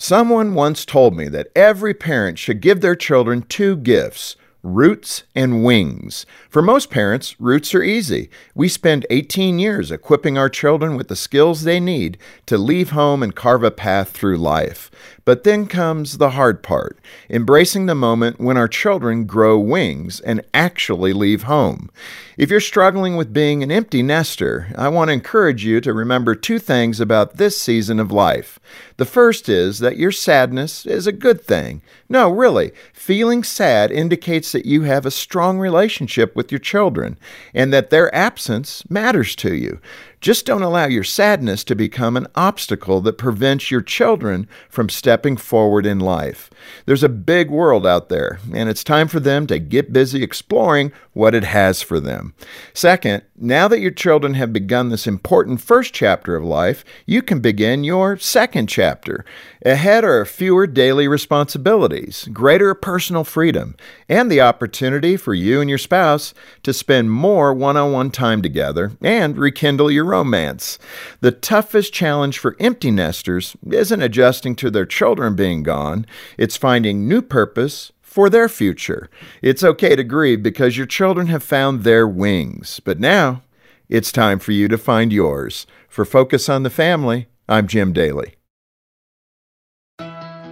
Someone once told me that every parent should give their children two gifts roots and wings. For most parents, roots are easy. We spend 18 years equipping our children with the skills they need to leave home and carve a path through life. But then comes the hard part embracing the moment when our children grow wings and actually leave home. If you're struggling with being an empty nester, I want to encourage you to remember two things about this season of life. The first is that your sadness is a good thing. No, really, feeling sad indicates that you have a strong relationship with your children and that their absence matters to you. Just don't allow your sadness to become an obstacle that prevents your children from stepping forward in life. There's a big world out there, and it's time for them to get busy exploring what it has for them. Second, now that your children have begun this important first chapter of life, you can begin your second chapter. Ahead are fewer daily responsibilities, greater personal freedom, and the opportunity for you and your spouse to spend more one on one time together and rekindle your romance. The toughest challenge for empty nesters isn't adjusting to their children being gone, it's finding new purpose for their future. It's okay to grieve because your children have found their wings, but now it's time for you to find yours. For Focus on the Family, I'm Jim Daly.